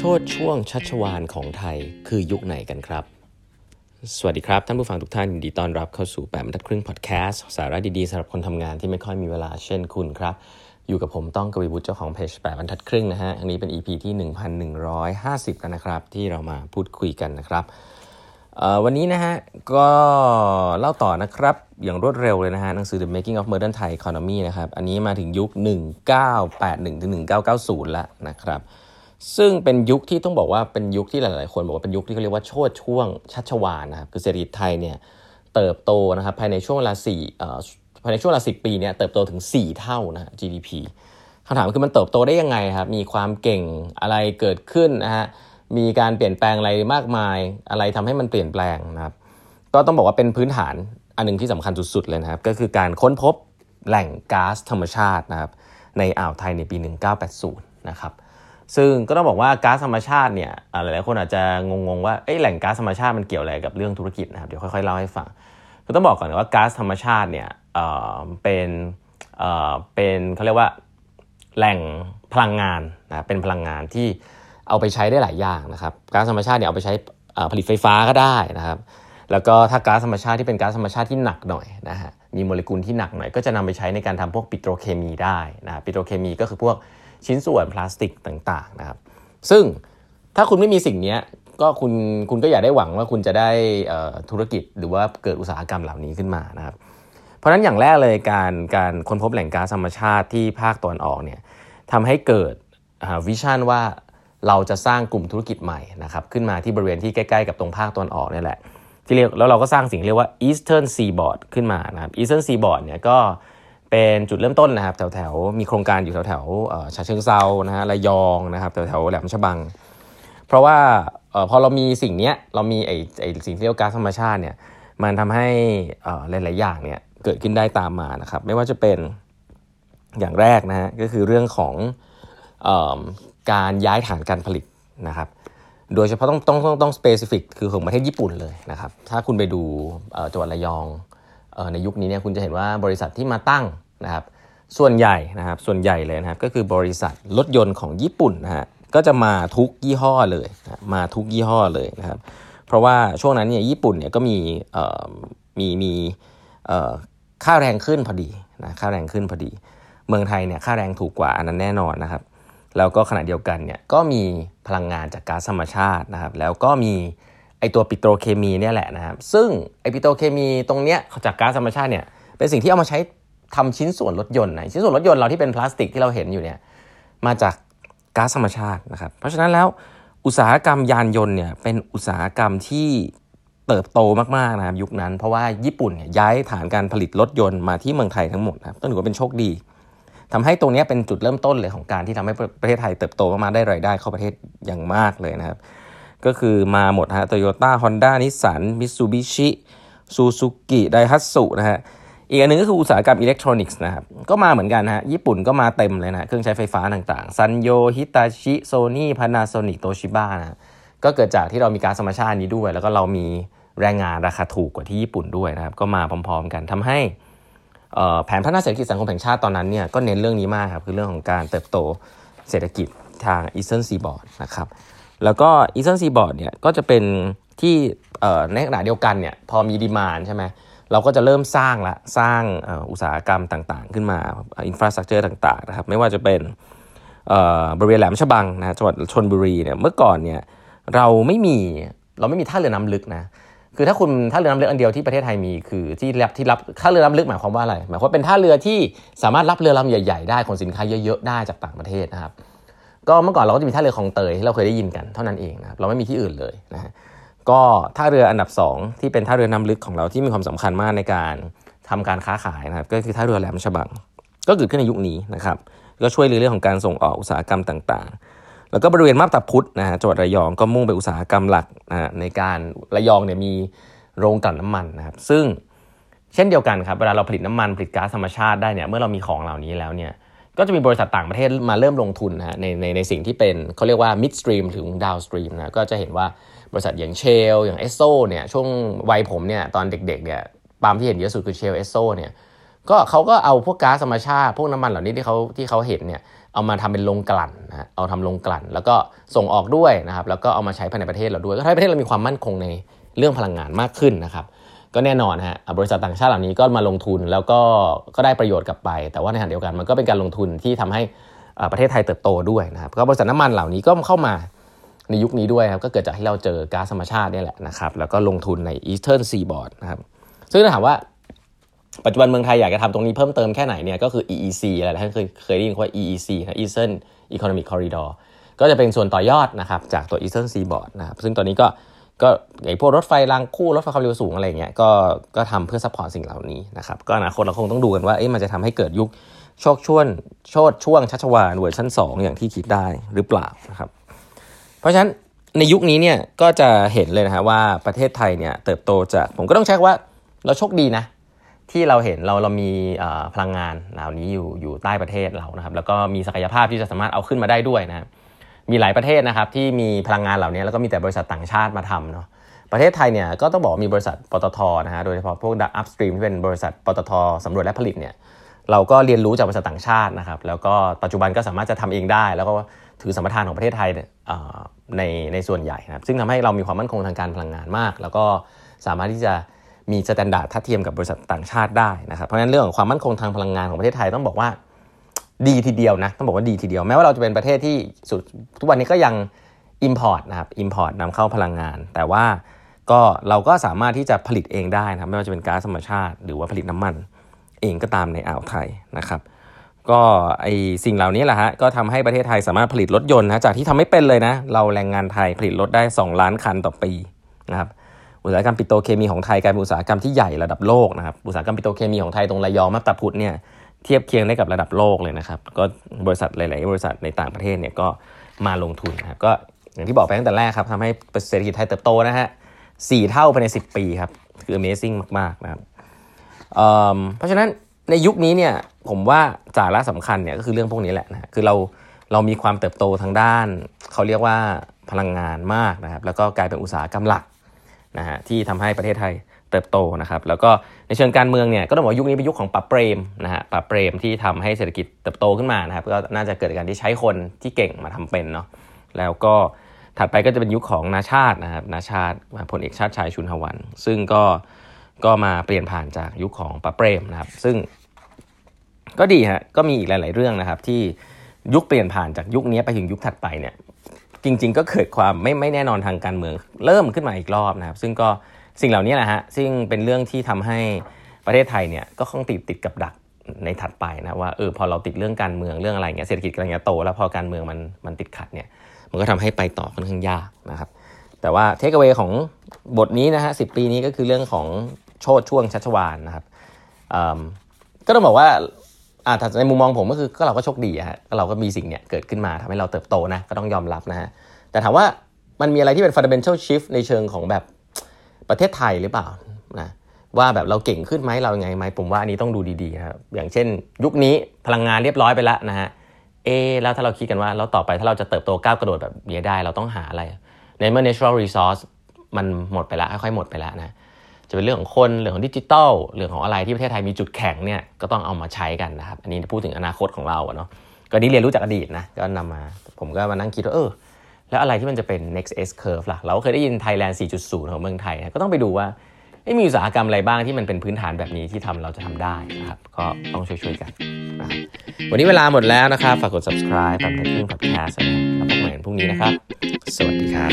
โชดช่วงชัชวานของไทยคือยุคไหนกันครับ สวัสดีครับ ท่านผู้ฟังทุกท่านยินดีต้อนรับเข้าสู่แปดบรรทัดครึ่งพอดแคสต์สาระดีๆสำหรับคนทำงานที่ไม่ค่อยมีเวลาเช่นคุณครับ อยู่กับผมต้องกวีบุตรเจ้าของเพจแปดบรรทัดครึ่งนะฮะอันนี้เป็น EP ที่ 1150 แล้วนะครับ ที่เรามาพูดคุยกันนะครับวันนี้นะฮะก็เล่าต่อนะครับอย่างรวดเร็วเลยนะฮะหนังสือ The Making of Modern Thai Economy นะครับอันนี้มาถึงยุค 1981ถึง1990 แล้วนะครับ ซึ่งเป็นยุคที่ต้องบอกว่าเป็นยุคที่หลาย ๆ คนบอกว่าเป็นยุคที่เขาเรียกว่าโชดช่วงชัชวานนะครับคือเศรษฐกิจไทยเนี่ยเติบโตนะครับภายในช่วงเวลา4ภายในช่วงเวลา10ปีเนี่ยเติบโตถึง 4 เท่านะ GDP คำถามคือมันเติบโตได้ยังไงครับ มีความเก่งอะไรเกิดขึ้นนะฮะมีการเปลี่ยนแปลงอะไรมากมายอะไรทำให้มันเปลี่ยนแปลงนะครับ ก็ต้องบอกว่าเป็นพื้นฐานอันนึงที่สำคัญสุด ๆ เลยนะครับ ก็คือการค้นพบแหล่งก๊าซธรรมชาตินะครับในอ่าวไทยในปี 1980 นะครับ ซึ่งก็ต้องบอกว่าก๊าซธรรมชาติเนี่ยหลายๆคนอาจจะงงๆว่าแหล่งก๊าซธรรมชาติมันเกี่ยวอะไรกับเรื่องธุรกิจนะครับเดี๋ยวค่อยๆเล่าให้ฟังก็ต้องบอกก่อนว่าก๊าซธรรมชาติเนี่ยเป็นเป็นเขาเรียกว่าแหล่งพลังงานนะเป็นพลังงานที่เอาไปใช้ได้หลายอย่างนะครับก๊าซธรรมชาติเนี่ยเอาไปใช้ผลิตไฟฟ้าก็ได้นะครับแล้วก็ถ้าก๊าซธรรมชาติที่เป็นก๊าซธรรมชาติที่หนักหน่อยนะฮะมีโมเลกุลที่หนักหน่อยก็จะนำไปใช้ในการทำพวกปิโตรเคมีได้นะปิโตรเคมีก็คือพวก ชิ้นส่วนพลาสติกต่างๆนะครับ ซึ่งถ้าคุณไม่มีสิ่งนี้ก็คุณคุณก็อย่าได้หวังว่าคุณจะได้ธุรกิจหรือว่าเกิดอุตสาหกรรมเหล่านี้ขึ้นมานะครับ เพราะนั้นอย่างแรกเลยการการค้นพบแหล่งก๊าซธรรมชาติที่ภาคตะวันออกเนี่ยทำให้เกิดวิชั่นว่าเราจะสร้างกลุ่มธุรกิจใหม่นะครับขึ้นมาที่บริเวณที่ใกล้ๆกับตรงภาคตะวันออกนี่แหละที่เรียกแล้วเราก็สร้างสิ่งเรียกว่า Eastern Seaboard ขึ้นมานะครับ Eastern Seaboard เนี่ยก็เเป็นจุดเริ่มต้นนะครับ แถวๆมีโครงการอยู่แถวๆฉะเชิงเซานะฮะระยองนะครับแถวๆแหลมฉบัง เพราะว่าพอเรามีสิ่งนี้เรามีไอ้ไอ้สิ่งที่เรียกก๊าซธรรมชาติเนี่ยมันทำให้หลาย ๆ อย่างเนี่ยเกิดขึ้นได้ตามมานะครับ ไม่ว่าจะเป็นอย่างแรกนะฮะก็คือเรื่องของการย้ายฐานการผลิตนะครับ โดยเฉพาะต้องต้องต้องต้องสเปซิฟิกคือของประเทศญี่ปุ่นเลยนะครับ ถ้าคุณไปดูจังหวัดระยอง ในยุคนี้เนี่ยคุณจะเห็นว่าบริษัทที่มาตั้งนะครับส่วนใหญ่นะครับส่วนใหญ่เลยนะครับก็คือบริษัทรถยนต์ของญี่ปุ่นนะฮะก็จะมาทุกยี่ห้อเลยนะมาทุกยี่ห้อเลยนะครับเพราะว่าช่วงนั้นเนี่ยญี่ปุ่นเนี่ยก็มีมีมีค่าแรงขึ้นพอดีนะค่าแรงขึ้นพอดี เมืองไทยเนี่ยค่าแรงถูกกว่าอันนั้นแน่นอนนะครับแล้วก็ขณะเดียวกันเนี่ยก็มีพลังงานจากก๊าซธรรมชาตินะครับแล้วก็มี ไอตัวปิโตรเคมีเนี่ยแหละนะครับซึ่งไอปิโตรเคมีตรงเนี้ยจากก๊าซธรรมชาติเนี่ยเป็นสิ่งที่เอามาใช้ทำชิ้นส่วนรถยนต์นะชิ้นส่วนรถยนต์เราที่เป็นพลาสติกที่เราเห็นอยู่เนี่ยมาจากก๊าซธรรมชาตินะครับเพราะฉะนั้นแล้วอุตสาหกรรมยานยนต์เนี่ยเป็นอุตสาหกรรมที่เติบโตมากๆนะครับยุคนั้น เพราะว่าญี่ปุ่นเนี่ยย้ายฐานการผลิตรถยนต์มาที่เมืองไทยทั้งหมดนะครับต้องถือว่าเป็นโชคดีทำให้ตรงนี้เป็นจุดเริ่มต้นเลยของการที่ทำให้ประเทศไทยเติบโตมาได้รายได้เข้าประเทศอย่างมากเลยนะครับ ก็คือมาหมดฮะโตโยต้าฮอนด้านิสสันมิตซูบิชิซูซูกิไดฮัตสุนะฮะอีกอันนึงก็คืออุตสาหกรรมอิเล็กทรอนิกส์นะครับ ก็มาเหมือนกันฮะ ญี่ปุ่นก็มาเต็มเลยนะ เครื่องใช้ไฟฟ้าต่างๆซันโยฮิตาชิโซนี่พานาโซนิกโตชิบ้านะก็เกิดจากที่เรามีการธรรมชาตินี้ด้วย แล้วก็เรามีแรงงานราคาถูกกว่าที่ญี่ปุ่นด้วยนะครับ ก็มาพร้อมๆกันทำให้แผนพัฒนาเศรษฐกิจสังคมแห่งชาติตอนนั้นเนี่ยก็เน้นเรื่องนี้มากครับคือเรื่องของการเติบโตเศรษฐกิจทาง Eastern Seaboard นะครับ แล้วก็ Eastern Seaboard เนี่ยก็จะเป็นที่ในขณะเดียวกันเนี่ยพอมีดีมานใช่ไหมเราก็จะเริ่มสร้างละสร้างอุตสาหกรรมต่างๆ ขึ้นมาอินฟราสตรักเจอร์ต่างๆนะครับไม่ว่าจะเป็นบริเวณแหลมฉบังนะจังหวัดชนบุรีเนี่ยเมื่อก่อนเนี่ยเราไม่มีเราไม่มีท่าเรือน้ำลึกนะคือถ้าคุณท่าเรือน้ำลึกอันเดียวที่ประเทศไทยมีคือที่รับที่รับท่าเรือน้ำลึกหมายความว่าอะไรหมายความว่าเป็นท่าเรือที่สามารถรับเรือลำใหญ่ ๆ ได้ของสินค้าเยอะๆได้จากต่างประเทศนะครับ ก็เมื่อก่อนเราก็จะมีท่าเรือของเตยที่เราเคยได้ยินกันเท่านั้นเองนะครับเราไม่มีที่อื่นเลยนะฮะก็ท่าเรืออันดับ 2 ที่เป็นท่าเรือน้ำลึกของเราที่มีความสำคัญมากในการทำการค้าขายนะครับก็คือท่าเรือแหลมฉบัง ก็เกิดขึ้นในยุคนี้นะครับก็ช่วยเรื่องของการส่งออกอุตสาหกรรมต่างๆ แล้วก็บริเวณมาบตาพุธนะฮะจังหวัดระยองก็มุ่งไปอุตสาหกรรมหลักนะในการระยองเนี่ยมีโรงกลั่นน้ามันนะครับซึ่งเช่นเดียวกันครับเวลาเราผลิตน้ำมันผลิตก๊าซธรรมชาติได้เนี่ยเมื่อเรามีของเหล่านี้แล้วเนี่ย ก็จะมีบริษัทต่างประเทศมาเริ่มลงทุนนะในในในสิ่งที่เป็นเขาเรียกว่า midstream ถึง downstream นะก็จะเห็นว่าบริษัทอย่างเชลอย่างเอสโซเนี่ยช่วงวัยผมเนี่ยตอนเด็กๆเนี่ยปามที่เห็นเยอะสุดคือเชลเอสโซเนี่ยก็เขาก็เอาพวกก๊าซธรรมชาติ พวกน้ำมันเหล่านี้ที่เขาที่เขาเห็นเนี่ยเอามาทำเป็นโรงกลั่นนะเอาทำโรงกลั่น แล้วก็ส่งออกด้วยนะครับแล้วก็เอามาใช้ภายในประเทศเราด้วยก็ทำให้ประเทศเรามีความมั่นคงในเรื่องพลังงานมากขึ้นนะครับ ก็แน่นอนฮะบริษัทต่างชาติเหล่านี้ก็มาลงทุนแล้วก็ก็ได้ประโยชน์กลับไป แต่ว่าในขณะเดียวกันมันก็เป็นการลงทุนที่ทำให้ประเทศไทยเติบโตด้วยนะครับก็บริษัทน้ำมันเหล่านี้ก็เข้ามาในยุคนี้ด้วยครับก็เกิดจากที่เราเจอก๊าซธรรมชาตินี่แหละนะครับแล้วก็ลงทุนใน Eastern Seaboard นะครับซึ่งถ้าถามว่าปัจจุบันเมืองไทยอยากจะทำตรงนี้เพิ่มเติมแค่ไหนเนี่ยก็คือ EEC อะไรท่านเคยเคยได้ยินว่า EEC นะ Eastern Economic Corridor ก็จะเป็นส่วนต่อยอดนะครับจากตัว Eastern Seaboard นะครับซึ่งตอนนี้ก็ ก็ไอ้พวกรถไฟรางคู่รถไฟความเร็วสูงอะไรเงี้ยก็ก็ทำเพื่อ support สิ่งเหล่านี้นะครับก็อนาคตเราคงต้องดูกันว่าเอ๊ะมันจะทำให้เกิดยุคโชคช่วงโชดช่วงชัชวาลเวอร์ชัน2 อย่างที่คิดได้หรือเปล่านะครับเพราะฉะนั้นในยุคนี้เนี่ยก็จะเห็นเลยนะฮะว่าประเทศไทยเนี่ยเติบโตจากผมก็ต้องใช้ว่าเราโชคดีนะที่เราเห็นเราเรามีพลังงานเหล่านี้อยู่อยู่ใต้ประเทศเรานะครับแล้วก็มีศักยภาพที่จะสามารถเอาขึ้นมาได้ด้วยนะ มีหลายประเทศนะครับที่มีพลังงานเหล่านี้แล้วก็มีแต่บริษัทต่างชาติมาทำเนาะประเทศไทยเนี่ยก็ต้องบอกมีบริษัทปตทนะฮะโดยเฉพาะพวกด้าน upstream ที่เป็นบริษัทปตทสำรวจและผลิตเนี่ยเราก็เรียนรู้จากบริษัทต่างชาตินะครับแล้วก็ปัจจุบันก็สามารถจะทำเองได้ แล้วก็ถือสัมปทานของประเทศไทยในในส่วนใหญ่นะครับซึ่งทำให้เรามีความมั่นคงทางการพลังงานมาก แล้วก็สามารถที่จะมี standard ทัดเทียมกับบริษัทต่างชาติได้นะครับเพราะฉะนั้นเรื่องของความมั่นคงทางพลังงานของประเทศไทยต้องบอกว่า ดีทีเดียวนะ ต้องบอกว่าดีทีเดียว แม้ว่าเราจะเป็นประเทศที่สุดทุกวันนี้ก็ยัง Import นะครับ Import นำเข้าพลังงาน แต่ว่าก็เราก็สามารถที่จะผลิตเองได้นะครับไม่ว่าจะเป็นก๊าซธรรมชาติ หรือว่าผลิตน้ำมันเองก็ตามในอ่าวไทยนะครับก็ไอสิ่งเหล่านี้แหละฮะก็ทำให้ประเทศไทยสามารถผลิตรถยนต์นะจากที่ทำไม่เป็นเลยนะ เราแรงงานไทยผลิตรถได้ 2 ล้านคันต่อปีนะครับอุตสาหกรรมปิโตรเคมีของไทยกลายเป็นอุตสาหกรรมที่ใหญ่ระดับโลกนะครับอุตสาหกรรมปิโตรเคมีของไทยตรงระยองมัตตพุทธเนี่ย เทียบเคียงได้กับระดับโลกเลยนะครับ ก็บริษัทหลาย ๆ บริษัทในต่างประเทศเนี่ยก็มาลงทุนนะครับก็อย่างที่บอกไปตั้งแต่แรกครับทำให้เศรษฐกิจไทยเติบโตนะฮะสี่เท่าภายใน 10 ปีครับ คือ Amazing มาก ๆ นะครับเเพราะฉะนั้นในยุคนี้เนี่ยผมว่าสาระสำคัญเนี่ยก็คือเรื่องพวกนี้แหละนะคือเราเรามีความเติบโตทางด้าน เขาเรียกว่าพลังงานมากนะครับ แล้วก็กลายเป็นอุตสาหกรรมหลักนะฮะที่ทำให้ประเทศไทย เติบโตนะครับแล้วก็ในเชิงการเมืองเนี่ยก็ต้องบอกยุคนี้เป็นยุคของปับเปรมนะฮะปับเปรมที่ทำให้เศรษฐกิจเติบโตขึ้นมานะครับก็น่าจะเกิดการที่ใช้คนที่เก่งมาทำเป็นเนาะแล้วก็ถัดไปก็จะเป็นยุคของนาชาตินะครับนาชาติพลเอกชาติชายชุนหวัน ซึ่งก็ก็มาเปลี่ยนผ่านจากยุคของปะเปรมนะครับ ซึ่งก็ดีฮะก็มีอีกหลาย ๆ เรื่องนะครับ ที่ยุคเปลี่ยนผ่านจากยุคนี้ไปถึงยุคถัดไปเนี่ยจริง ๆ ก็เกิดความไม่ไม่แน่นอนทางการเมืองเริ่มขึ้นมาอีกรอบนะครับ ซึ่งก็ สิ่งเหล่านี้แหละฮะซึ่งเป็นเรื่องที่ทำให้ประเทศไทยเนี่ยก็คงติดติดกับดักในถัดไปนะว่าเออพอเราติดเรื่องการเมืองเรื่องอะไรเงี้ยเศรษฐกิจกำลังจะโต แล้วพอการเมืองมันมันติดขัดเนี่ยมันก็ทำให้ไปต่อค่อนข้างยากนะครับแต่ว่าเทคเอาไว้ของบทนี้นะฮะสิปีนี้ก็คือเรื่องของโชดช่วงชัชวานนะครับก็ต้องบอกว่าอ่าในมุมมองผมก็คือก็เราก็โชคดีฮะเราก็มีสิ่งเนี้ยเกิดขึ้นมาทำให้เราเติบโตนะก็ต้องยอมรับนะฮะแต่ถามว่ามันมีอะไรที่เป็น fundamental shift ในเชิงของแบบ ประเทศไทยหรือเปล่านะว่าแบบเราเก่งขึ้นไหมเราไงไหมผมว่าอันนี้ต้องดูดีๆครับอย่างเช่น ยุคนี้พลังงานเรียบร้อยไปแล้วนะฮะเอแล้วถ้าเราคิดกันว่าแล้วต่อไปถ้าเราจะเติบโตก้าวกระโดดแบบนี้ได้ เราต้องหาอะไรในเมื่อ natural resource มันหมดไปแล้วค่อยๆหมดไปแล้วนะจะเป็นเรื่องของคนเรื่องของดิจิทัลเรื่องของอะไรที่ประเทศไทยมีจุดแข็งเนี่ยก็ต้องเอามาใช้กันนะครับ อันนี้พูดถึงอนาคตของเราเนาะก็นี้เรียนรู้จากอดีตนะก็นำมา ผมก็มานั่งคิดว่าเออ แล้วอะไรที่มันจะเป็น next S curve ล่ะ เราเคยได้ยิน Thailand 4.0 ของเมืองไทยนะก็ต้องไปดูว่ามีอุตสาหกรรมอะไรบ้างที่มันเป็นพื้นฐานแบบนี้ที่ทำเราจะทำได้นะครับ ก็ต้องช่วยๆกันวันนี้เวลาหมดแล้วนะครับ ฝากกด subscribe ตามในคลื่นพอดแคสต์ะคบแล้วพบกันพรุ่งนี้นะครับ สวัสดีครับ